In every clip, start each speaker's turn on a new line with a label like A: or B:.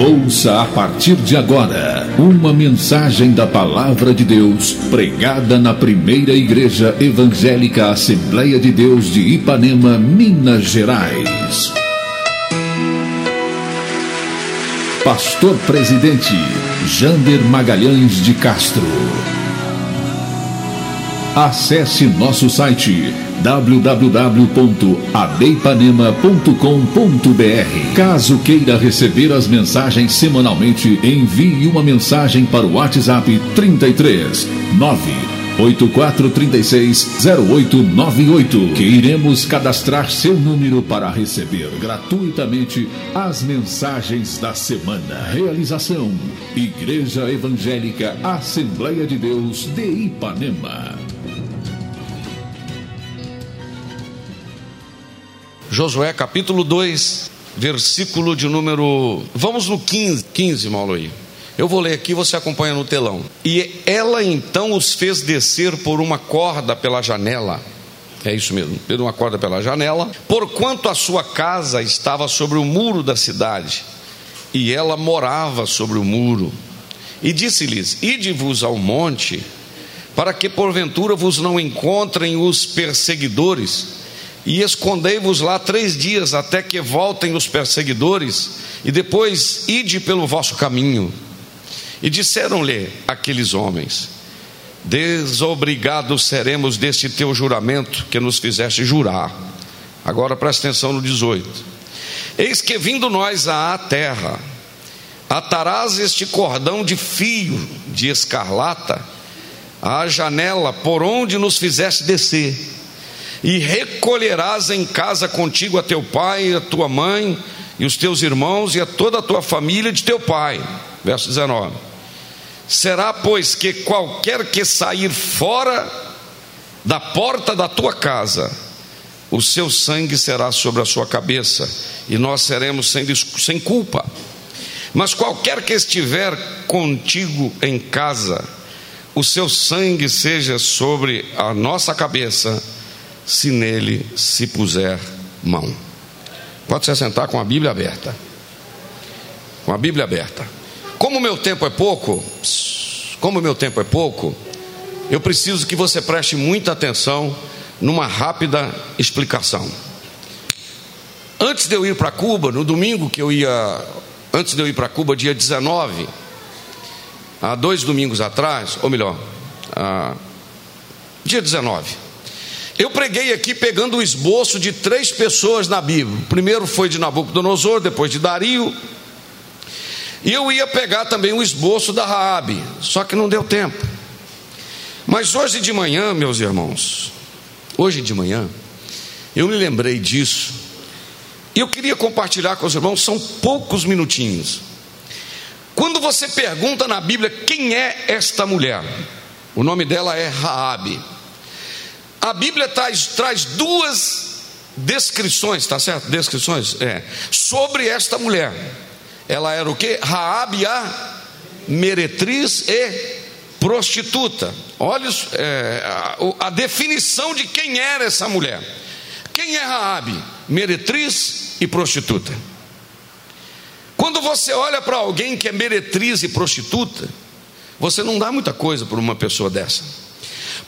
A: Ouça a partir de agora uma mensagem da Palavra de Deus pregada na primeira Igreja Evangélica Assembleia de Deus de Ipanema, Minas Gerais. Pastor Presidente Jander Magalhães de Castro. Acesse nosso site www.adeipanema.com.br. Caso queira receber as mensagens semanalmente, envie uma mensagem para o WhatsApp 33 984360898 que iremos cadastrar seu número para receber gratuitamente as mensagens da semana. Realização: Igreja Evangélica Assembleia de Deus de Ipanema.
B: Josué capítulo 2, versículo de número. Vamos no 15, 15, Paulo aí. Eu vou ler aqui, você acompanha no telão. E ela então os fez descer por uma corda pela janela. É isso mesmo, por uma corda pela janela, porquanto a sua casa estava sobre o muro da cidade, e ela morava sobre o muro. E disse-lhes: Ide-vos ao monte, para que porventura vos não encontrem os perseguidores e escondei-vos lá três dias até que voltem os perseguidores, e depois ide pelo vosso caminho. E disseram-lhe aqueles homens: Desobrigados seremos deste teu juramento que nos fizeste jurar. Agora presta atenção no 18: Eis que vindo nós à terra, atarás este cordão de fio de escarlata à janela por onde nos fizeste descer e recolherás em casa contigo a teu pai, a tua mãe, e os teus irmãos, e a toda a tua família de teu pai. Verso 19: Será, pois, que qualquer que sair fora da porta da tua casa, o seu sangue será sobre a sua cabeça, e nós seremos sem, sem culpa. Mas qualquer que estiver contigo em casa, o seu sangue seja sobre a nossa cabeça, se nele se puser mão. Pode se assentar com a Bíblia aberta. Com a Bíblia aberta. Como o meu tempo é pouco, como o meu tempo é pouco, eu preciso que você preste muita atenção numa rápida explicação. Antes de eu ir para Cuba, no domingo que eu ia, antes de eu ir para Cuba, dia 19, há dois domingos atrás, ou melhor, dia 19, eu preguei aqui pegando o esboço de três pessoas na Bíblia. O primeiro foi de Nabucodonosor, depois de Dario. E eu ia pegar também o esboço da Raabe, só que não deu tempo. Mas hoje de manhã, meus irmãos, hoje de manhã, eu me lembrei disso. E eu queria compartilhar com os irmãos, são poucos minutinhos. Quando você pergunta na Bíblia quem é esta mulher, o nome dela é Raabe. A Bíblia traz, traz duas descrições, tá certo? Descrições, é, sobre esta mulher. Ela era o que? Raabe a meretriz e prostituta. Olha é, a, a, definição de quem era essa mulher. Quem é Raabe? Meretriz e prostituta. Quando você olha para alguém que é meretriz e prostituta, você não dá muita coisa por uma pessoa dessa.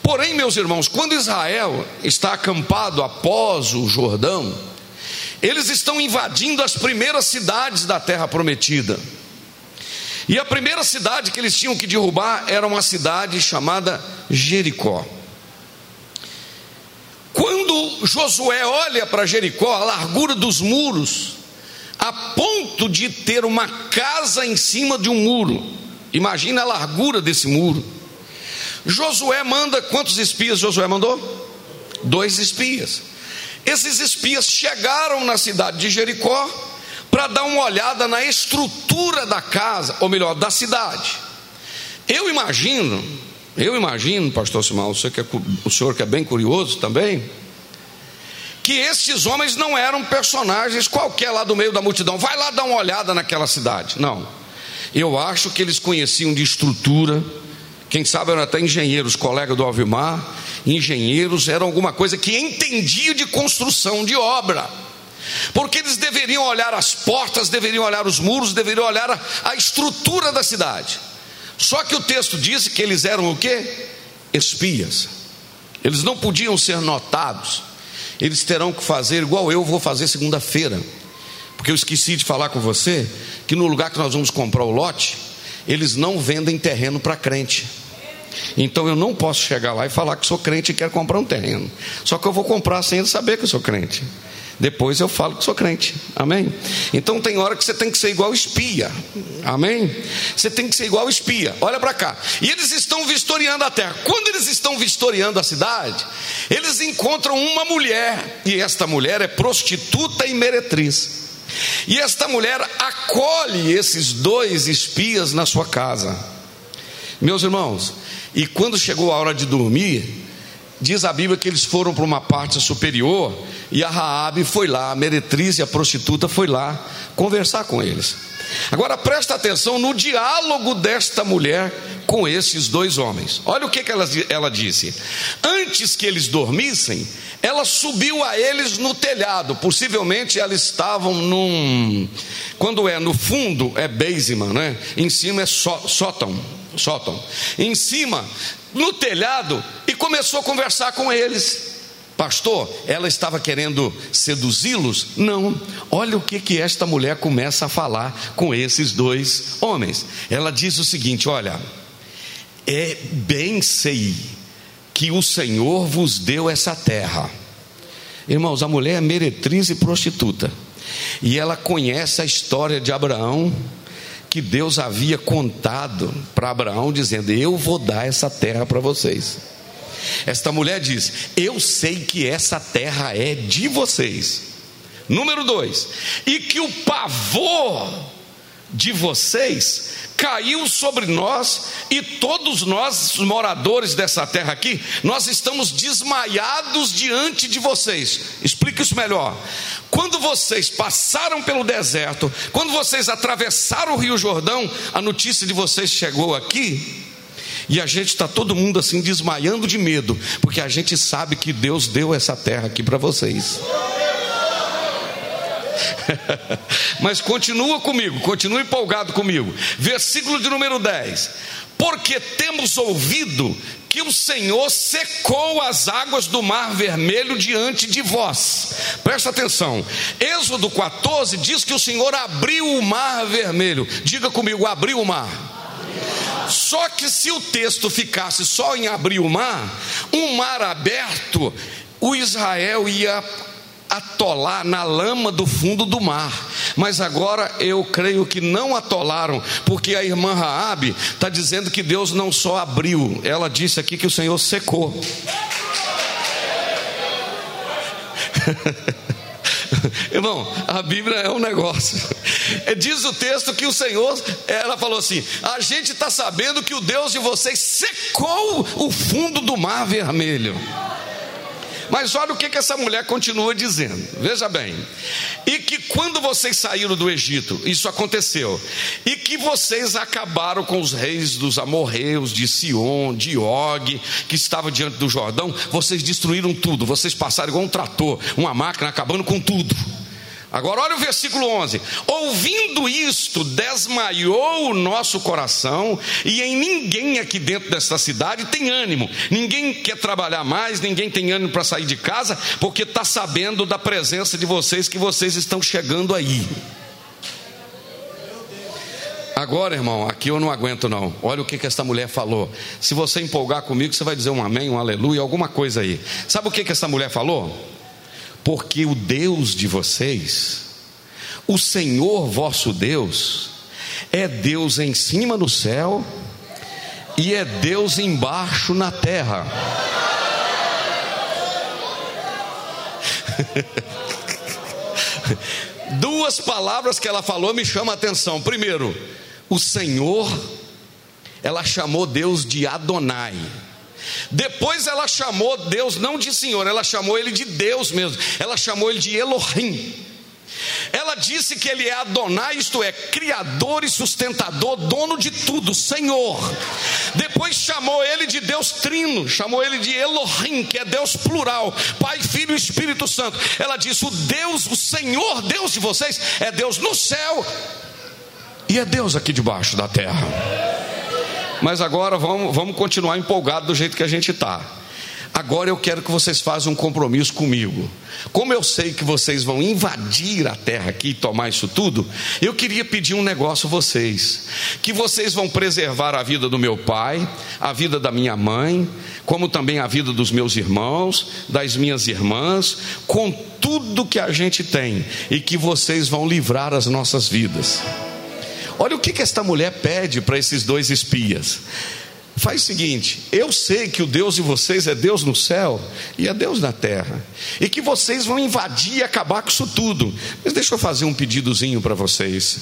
B: Porém, meus irmãos, quando Israel está acampado após o Jordão, eles estão invadindo as primeiras cidades da terra prometida. E a primeira cidade que eles tinham que derrubar era uma cidade chamada Jericó. Quando Josué olha para Jericó, a largura dos muros, a ponto de ter uma casa em cima de um muro, imagina a largura desse muro. Josué manda quantos espias Josué mandou? Dois espias. Esses espias chegaram na cidade de Jericó para dar uma olhada na estrutura da casa, ou melhor, da cidade. Eu imagino, eu imagino, pastor Simão, que é, o senhor que é bem curioso também, que esses homens não eram personagens qualquer lá do meio da multidão. Vai lá dar uma olhada naquela cidade. Não. Eu acho que eles conheciam de estrutura, quem sabe eram até engenheiros, colega do Alvimar, engenheiros eram alguma coisa que entendia de construção de obra. porque eles deveriam olhar as portas, deveriam olhar os muros, deveriam olhar a, a estrutura da cidade. Só que o texto diz que eles eram o que? Espias. Eles não podiam ser notados. Eles terão que fazer igual eu vou fazer segunda-feira. Porque eu esqueci de falar com você que no lugar que nós vamos comprar o lote, eles não vendem terreno para crente. Então eu não posso chegar lá e falar que sou crente e quero comprar um terreno. Só que eu vou comprar sem ele saber que eu sou crente. Depois eu falo que sou crente. Amém? Então tem hora que você tem que ser igual espia. Amém? Você tem que ser igual espia. Olha para cá. E eles estão vistoriando a terra. Quando eles estão vistoriando a cidade, eles encontram uma mulher. E esta mulher é prostituta e meretriz. E esta mulher acolhe esses dois espias na sua casa. Meus irmãos, e quando chegou a hora de dormir, diz a Bíblia que eles foram para uma parte superior e a Raabe foi lá, a meretriz e a prostituta foi lá conversar com eles. Agora presta atenção no diálogo desta mulher com esses dois homens. Olha o que, que ela, ela disse. Antes que eles dormissem, ela subiu a eles no telhado. Possivelmente elas estavam num. Quando é no fundo é basement, né? Em cima é sótão. Sótão. Em cima, no telhado, e começou a conversar com eles. Pastor, ela estava querendo seduzi-los? Não. Olha o que que esta mulher começa a falar com esses dois homens. Ela diz o seguinte: Olha, é bem sei que o Senhor vos deu essa terra. Irmãos, a mulher é meretriz e prostituta. E ela conhece a história de Abraão, que Deus havia contado para Abraão, dizendo: Eu vou dar essa terra para vocês. Esta mulher diz: Eu sei que essa terra é de vocês. Número dois, e que o pavor de vocês caiu sobre nós e todos nós, moradores dessa terra aqui, nós estamos desmaiados diante de vocês. Explica isso melhor. Quando vocês passaram pelo deserto, quando vocês atravessaram o Rio Jordão, a notícia de vocês chegou aqui. E a gente está todo mundo assim desmaiando de medo, porque a gente sabe que Deus deu essa terra aqui para vocês. Mas continua comigo, continua empolgado comigo. Versículo de número 10. Porque temos ouvido que o Senhor secou as águas do mar vermelho diante de vós. Presta atenção. Êxodo 14 diz que o Senhor abriu o mar vermelho. Diga comigo, abriu o mar. Só que se o texto ficasse só em abrir o mar, um mar aberto, o Israel ia atolar na lama do fundo do mar. Mas agora eu creio que não atolaram, porque a irmã Raabe está dizendo que Deus não só abriu, ela disse aqui que o Senhor secou. Irmão, a Bíblia é um negócio. Diz o texto que o Senhor, ela falou assim: a gente está sabendo que o Deus de vocês secou o fundo do mar vermelho. Mas olha o que, que essa mulher continua dizendo, veja bem. E que quando vocês saíram do Egito, isso aconteceu, e que vocês acabaram com os reis dos amorreus, de Sion, de Og, que estava diante do Jordão, vocês destruíram tudo, vocês passaram igual um trator, uma máquina acabando com tudo. Agora olha o versículo 11: Ouvindo isto, desmaiou o nosso coração, e em ninguém aqui dentro desta cidade tem ânimo, ninguém quer trabalhar mais, ninguém tem ânimo para sair de casa, porque está sabendo da presença de vocês, que vocês estão chegando aí. Agora, irmão, aqui eu não aguento não. Olha o que, que essa mulher falou. Se você empolgar comigo, você vai dizer um amém, um aleluia, alguma coisa aí. Sabe o que, que essa mulher falou? Porque o Deus de vocês, o Senhor vosso Deus, é Deus em cima no céu e é Deus embaixo na terra. Duas palavras que ela falou me chamam a atenção. Primeiro, o Senhor, ela chamou Deus de Adonai. Depois ela chamou Deus não de Senhor, ela chamou ele de Deus mesmo. Ela chamou ele de Elohim. Ela disse que ele é Adonai, isto é, criador e sustentador, dono de tudo, Senhor. Depois chamou ele de Deus Trino, chamou ele de Elohim, que é Deus plural, Pai, Filho e Espírito Santo. Ela disse: O Deus, o Senhor, Deus de vocês, é Deus no céu e é Deus aqui debaixo da terra. Mas agora vamos, vamos continuar empolgado do jeito que a gente está. Agora eu quero que vocês façam um compromisso comigo. Como eu sei que vocês vão invadir a terra aqui e tomar isso tudo, eu queria pedir um negócio a vocês: que vocês vão preservar a vida do meu pai, a vida da minha mãe, como também a vida dos meus irmãos, das minhas irmãs, com tudo que a gente tem, e que vocês vão livrar as nossas vidas. Olha o que, que esta mulher pede para esses dois espias. Faz o seguinte: eu sei que o Deus de vocês é Deus no céu e é Deus na terra, e que vocês vão invadir e acabar com isso tudo. Mas deixa eu fazer um pedidozinho para vocês.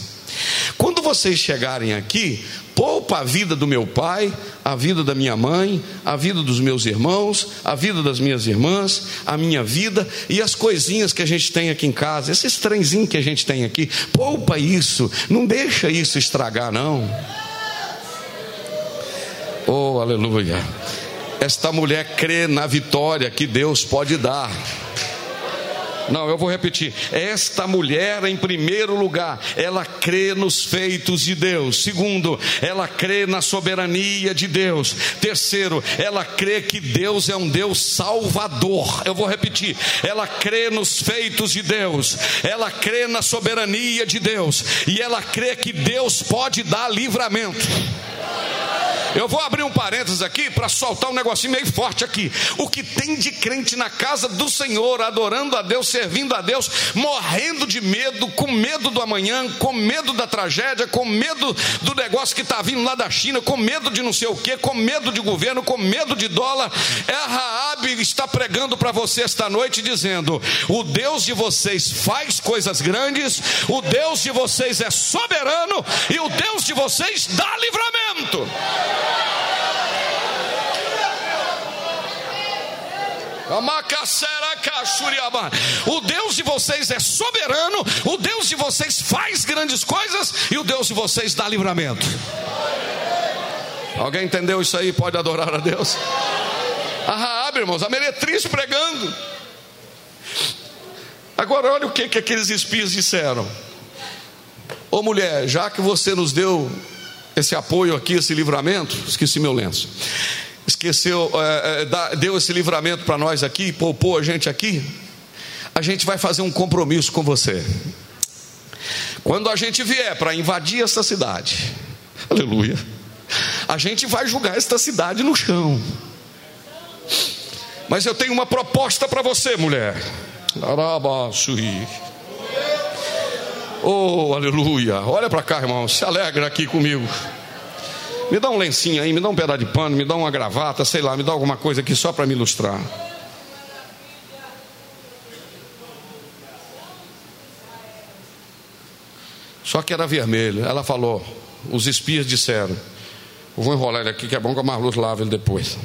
B: Quando vocês chegarem aqui, poupa a vida do meu pai, a vida da minha mãe, a vida dos meus irmãos, a vida das minhas irmãs, a minha vida e as coisinhas que a gente tem aqui em casa, esses trenzinhos que a gente tem aqui. Poupa isso, não deixa isso estragar, não. Oh, aleluia. Esta mulher crê na vitória que Deus pode dar. Não, eu vou repetir. Esta mulher, em primeiro lugar, ela crê nos feitos de Deus. Segundo, ela crê na soberania de Deus. Terceiro, ela crê que Deus é um Deus salvador. Eu vou repetir. Ela crê nos feitos de Deus. Ela crê na soberania de Deus. E ela crê que Deus pode dar livramento. Eu vou abrir um parênteses aqui para soltar um negocinho meio forte aqui. O que tem de crente na casa do Senhor, adorando a Deus, servindo a Deus, morrendo de medo, com medo do amanhã, com medo da tragédia, com medo do negócio que está vindo lá da China, com medo de não sei o que, com medo de governo, com medo de dólar. É a Raabe está pregando para você esta noite dizendo: "O Deus de vocês faz coisas grandes, o Deus de vocês é soberano e o Deus de vocês dá livramento." O Deus de vocês é soberano, o Deus de vocês faz grandes coisas e o Deus de vocês dá livramento. Alguém entendeu isso aí? Pode adorar a Deus. Irmãos, a meretriz pregando. Agora, olha o que, que aqueles espias disseram. Ô mulher, já que você nos deu esse apoio aqui, esse livramento, esqueci meu lenço esqueceu, é, é, deu esse livramento para nós aqui, poupou a gente aqui, a gente vai fazer um compromisso com você. Quando a gente vier para invadir essa cidade, aleluia, a gente vai julgar esta cidade no chão. Mas eu tenho uma proposta para você, mulher. Oh, aleluia. Olha para cá, irmão. Se alegra aqui comigo. Me dá um lencinho aí, me dá um pedaço de pano, me dá uma gravata, sei lá, me dá alguma coisa aqui só para me ilustrar. Só que era vermelho. Ela falou, os espias disseram: Eu vou enrolar ele aqui, que é bom que a Marluz lava ele depois.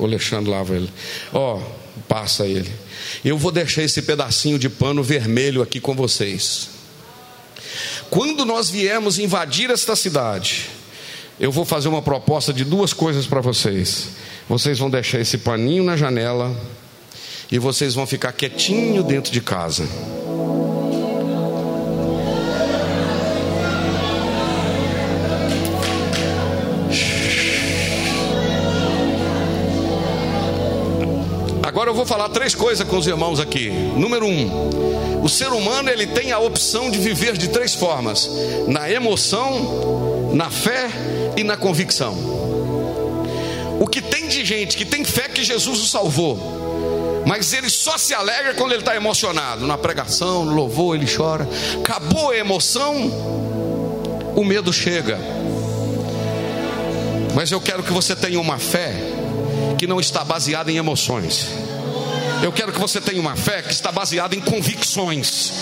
B: O Alexandre lava ele. Ó, oh, passa ele. Eu vou deixar esse pedacinho de pano vermelho aqui com vocês. Quando nós viemos invadir esta cidade, eu vou fazer uma proposta de duas coisas para vocês. Vocês vão deixar esse paninho na janela e vocês vão ficar quietinho dentro de casa. Agora eu vou falar três coisas com os irmãos aqui. Número um, o ser humano ele tem a opção de viver de três formas: na emoção, na fé e na convicção. O que tem de gente que tem fé que Jesus o salvou, mas ele só se alegra quando ele está emocionado. Na pregação, no louvor, ele chora. Acabou a emoção, o medo chega. Mas eu quero que você tenha uma fé que não está baseada em emoções. Eu quero que você tenha uma fé que está baseada em convicções.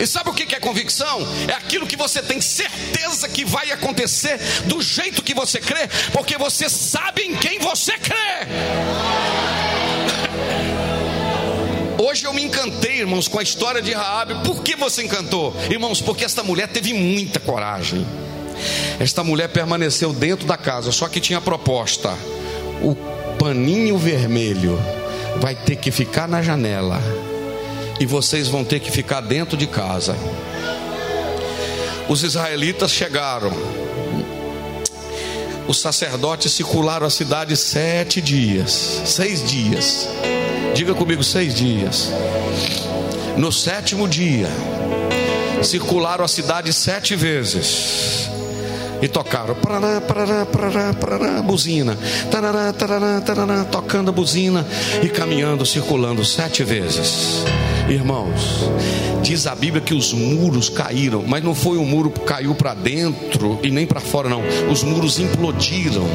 B: E sabe o que é convicção? É aquilo que você tem certeza que vai acontecer do jeito que você crê, porque você sabe em quem você crê. Hoje eu me encantei, irmãos, com a história de Raabe. Por que você encantou? Irmãos, porque esta mulher teve muita coragem. Esta mulher permaneceu dentro da casa, só que tinha proposta. O paninho vermelho vai ter que ficar na janela e vocês vão ter que ficar dentro de casa. Os israelitas chegaram. Os sacerdotes circularam a cidade sete dias, seis dias. Diga comigo, seis dias. No sétimo dia, circularam a cidade sete vezes e tocaram parará, parará, parará, parará, buzina, tarará, tarará, tarará, tocando a buzina e caminhando, circulando sete vezes. Irmãos, diz a Bíblia que os muros caíram, mas não foi um muro que caiu para dentro e nem para fora, não. Os muros implodiram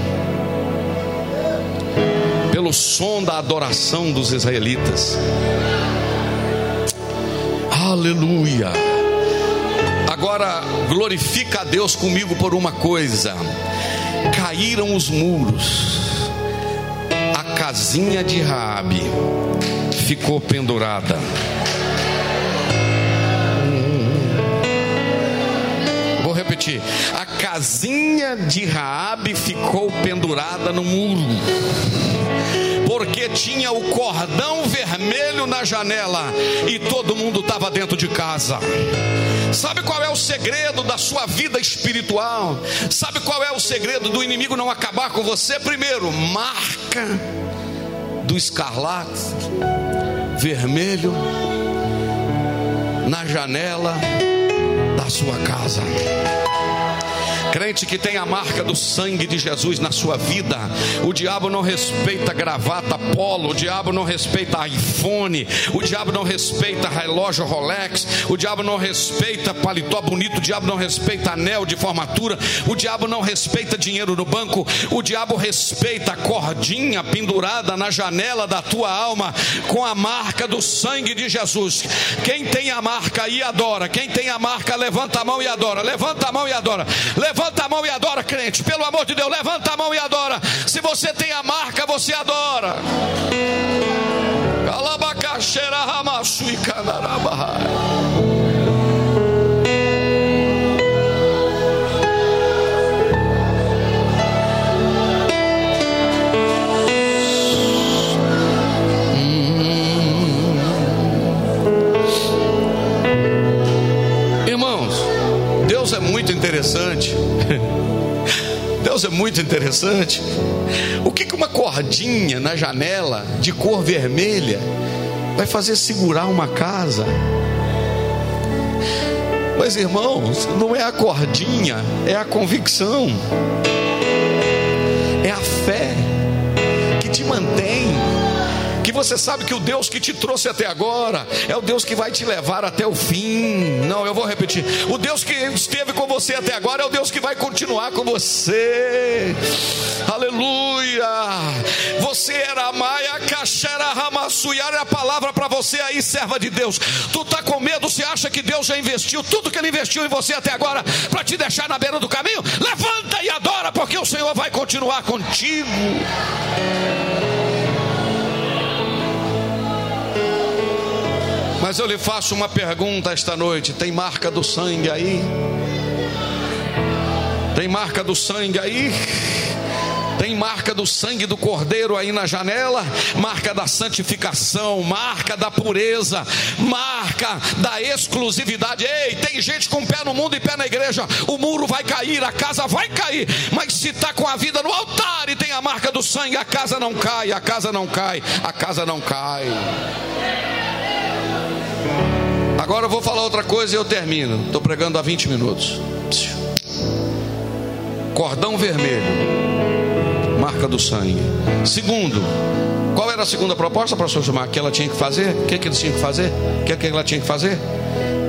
B: pelo som da adoração dos israelitas. Aleluia. Agora glorifica a Deus comigo por uma coisa: caíram os muros, a casinha de Raabe ficou pendurada. Vou repetir: a casinha de Raabe ficou pendurada no muro porque tinha o cordão vermelho na janela e todo mundo estava dentro de casa. Sabe qual é o segredo da sua vida espiritual? Sabe qual é o segredo do inimigo não acabar com você? Primeiro, marca do escarlate vermelho na janela da sua casa. Crente que tem a marca do sangue de Jesus na sua vida, o diabo não respeita gravata polo, o diabo não respeita iPhone, o diabo não respeita relógio Rolex, o diabo não respeita paletó bonito, o diabo não respeita anel de formatura, o diabo não respeita dinheiro no banco, o diabo respeita a cordinha pendurada na janela da tua alma com a marca do sangue de Jesus. Quem tem a marca aí adora, quem tem a marca levanta a mão e adora, levanta a mão e adora. Levanta Levanta a mão e adora, crente. Pelo amor de Deus, levanta a mão e adora. Se você tem a marca, você adora. Calabacaxeira ramassu e Deus muito interessante. O que, que uma cordinha na janela de cor vermelha vai fazer segurar uma casa? Mas irmãos, não é a cordinha, é a convicção, você sabe que o Deus que te trouxe até agora é o Deus que vai te levar até o fim. Não, eu vou repetir. O Deus que esteve com você até agora é o Deus que vai continuar com você. Aleluia. Você era Maia, Caxera, Ramassuyara, é a palavra para você aí, serva de Deus. Tu tá com medo, você acha que Deus já investiu tudo que ele investiu em você até agora para te deixar na beira do caminho? Levanta e adora, porque o Senhor vai continuar contigo. Mas eu lhe faço uma pergunta esta noite: tem marca do sangue aí? Tem marca do sangue aí? Tem marca do sangue do cordeiro aí na janela, marca da santificação, marca da pureza, marca da exclusividade. Ei, tem gente com pé no mundo e pé na igreja. O muro vai cair, a casa vai cair, mas se está com a vida no altar e tem a marca do sangue, a casa não cai, a casa não cai, a casa não cai. Agora eu vou falar outra coisa e eu termino. Estou pregando há 20 minutos. Cordão vermelho, marca do sangue. Segundo, qual era a segunda proposta, pastor Gilmar? Que ela tinha que fazer? O que, que ele tinha que fazer? O que, que ela tinha que fazer?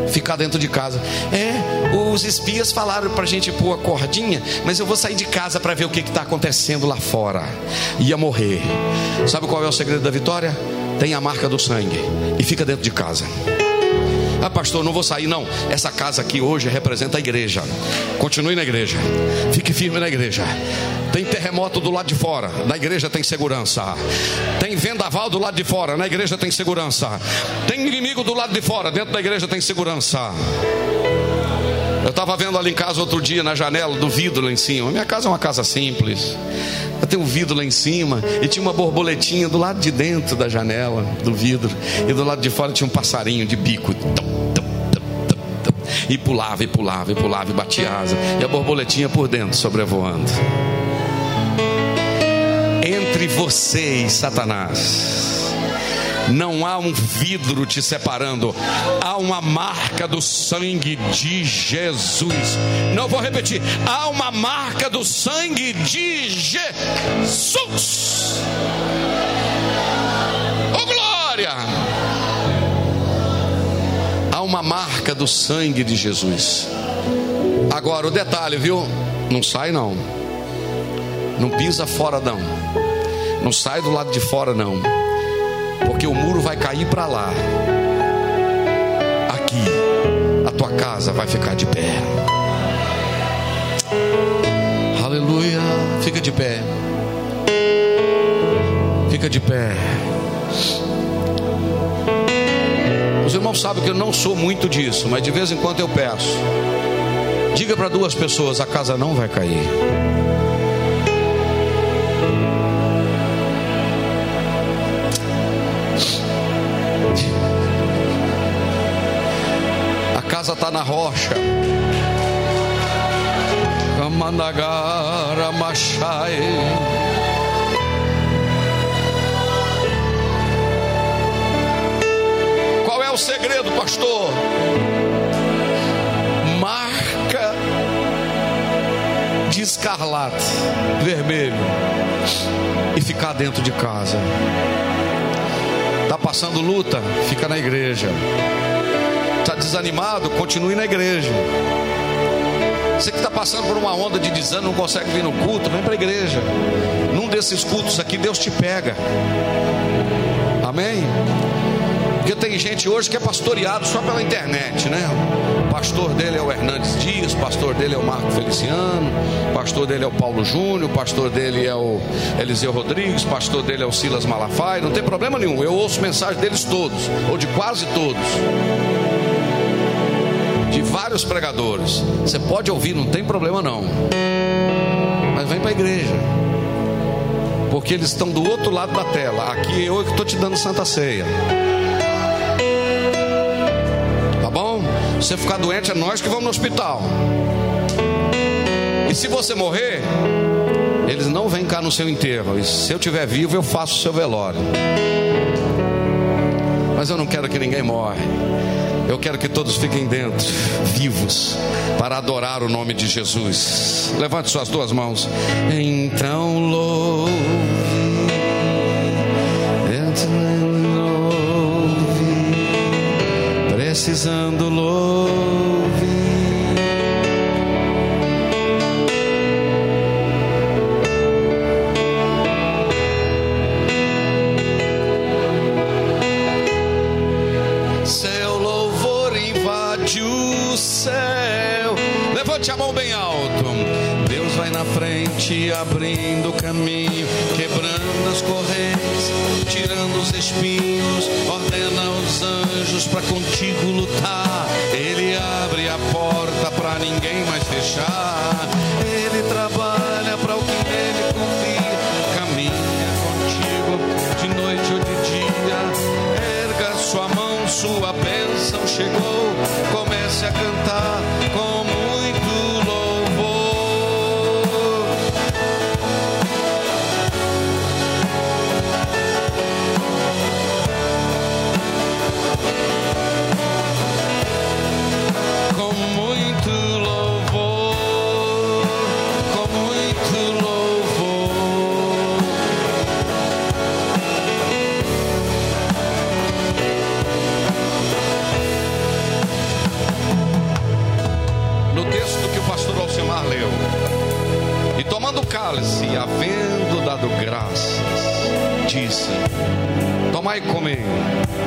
B: Ficar dentro de casa. É, os espias falaram para a gente pôr a cordinha, mas eu vou sair de casa para ver o que está acontecendo lá fora. Ia morrer. Sabe qual é o segredo da vitória? Tem a marca do sangue e fica dentro de casa. Ah, pastor, não vou sair, não. Essa casa aqui hoje representa a igreja. Continue na igreja. Fique firme na igreja. Tem terremoto do lado de fora, na igreja tem segurança. Tem vendaval do lado de fora, na igreja tem segurança. Tem inimigo do lado de fora, dentro da igreja tem segurança. Eu estava vendo ali em casa outro dia, na janela, do vidro lá em cima. Minha casa é uma casa simples. Eu tenho um vidro lá em cima e tinha uma borboletinha do lado de dentro da janela, do vidro. E do lado de fora tinha um passarinho de bico. E pulava, e pulava, e pulava, e batia asa. E a borboletinha por dentro sobrevoando entre você e Satanás. Não há um vidro te separando, há uma marca do sangue de Jesus. Não vou repetir, há uma marca do sangue de Jesus. Oh glória! Há uma marca do sangue de Jesus. Agora o detalhe, viu? Não sai não. Não pisa fora não. Não sai do lado de fora não. Porque o muro vai cair para lá. Aqui a tua casa vai ficar de pé. Aleluia. Fica de pé. Fica de pé. Os irmãos sabem que eu não sou muito disso, mas de vez em quando eu peço. Diga para duas pessoas: a casa não vai cair. Casa está na rocha. Kamanagara Machai. Qual é o segredo, pastor? Marca de escarlate, vermelho, e ficar dentro de casa. Está passando luta, fica na igreja. Desanimado? Continue na igreja. Você que está passando por uma onda de desânimo, não consegue vir no culto, vem para a igreja. Num desses cultos aqui, Deus te pega. Amém? Porque tem gente hoje que é pastoreado só pela internet, né? O pastor dele é o Hernandes Dias, o pastor dele é o Marco Feliciano, o pastor dele é o Paulo Júnior, o pastor dele é o Eliseu Rodrigues, o pastor dele é o Silas Malafaia. Não tem problema nenhum, eu ouço mensagem deles todos, ou de quase todos vários pregadores. Você pode ouvir, não tem problema não. Mas vem para a igreja. Porque eles estão do outro lado da tela. Aqui eu que estou te dando santa ceia. Tá bom? Se você ficar doente, é nós que vamos no hospital. E se você morrer, eles não vêm cá no seu enterro. E se eu estiver vivo, eu faço o seu velório. Mas eu não quero que ninguém morre. Eu quero que todos fiquem dentro, vivos, para adorar o nome de Jesus. Levante suas duas mãos. Então louve, louve, precisando louve. Anjos para contigo lutar. Ele abre a porta para ninguém mais fechar. Cálice, havendo dado graças, disse: Tomai e comei,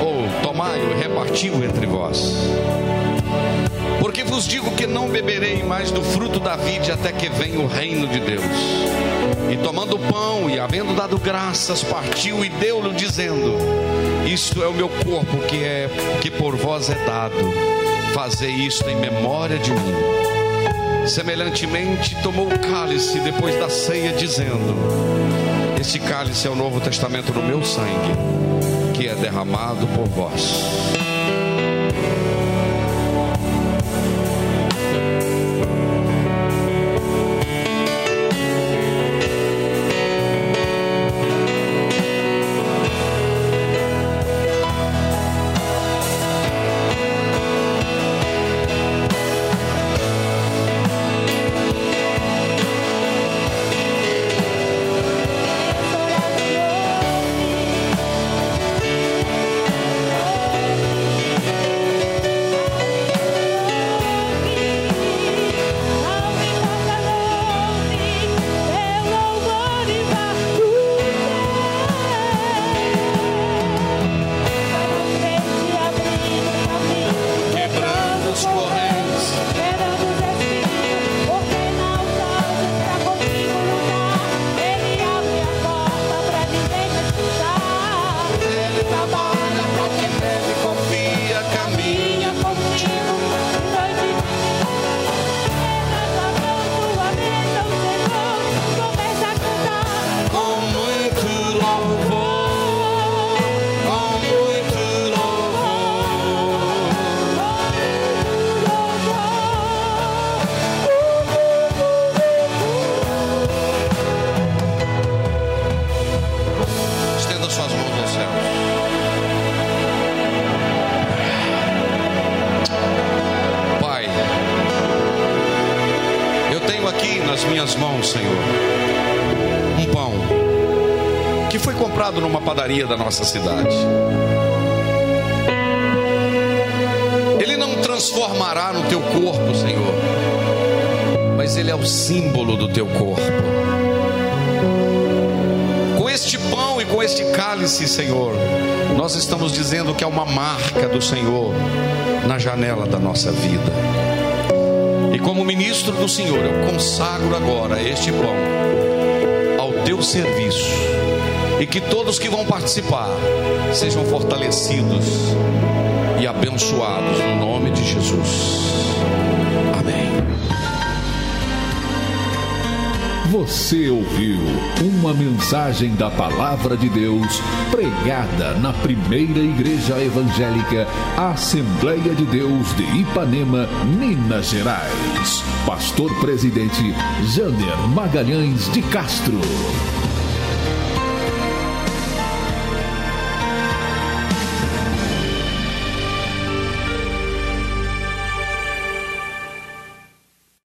B: ou tomai e repartiu entre vós. Porque vos digo que não beberei mais do fruto da vide até que venha o reino de Deus. E tomando o pão e havendo dado graças, partiu e deu-lhe dizendo: Isto é o meu corpo que é que por vós é dado. Fazei isto em memória de mim. Semelhantemente, tomou o cálice depois da ceia, dizendo: Este cálice é o novo testamento no meu sangue, que é derramado por vós. Padaria da nossa cidade. Ele não transformará no teu corpo, Senhor, mas ele é o símbolo do teu corpo. Com este pão e com este cálice, Senhor, nós estamos dizendo que é uma marca do Senhor na janela da nossa vida. E como ministro do Senhor, eu consagro agora este pão ao teu serviço e que todos que vão participar sejam fortalecidos e abençoados no nome de Jesus. Amém.
A: Você ouviu uma mensagem da Palavra de Deus pregada na primeira Igreja Evangélica Assembleia de Deus de Ipanema, Minas Gerais. Pastor Presidente Jander Magalhães de Castro.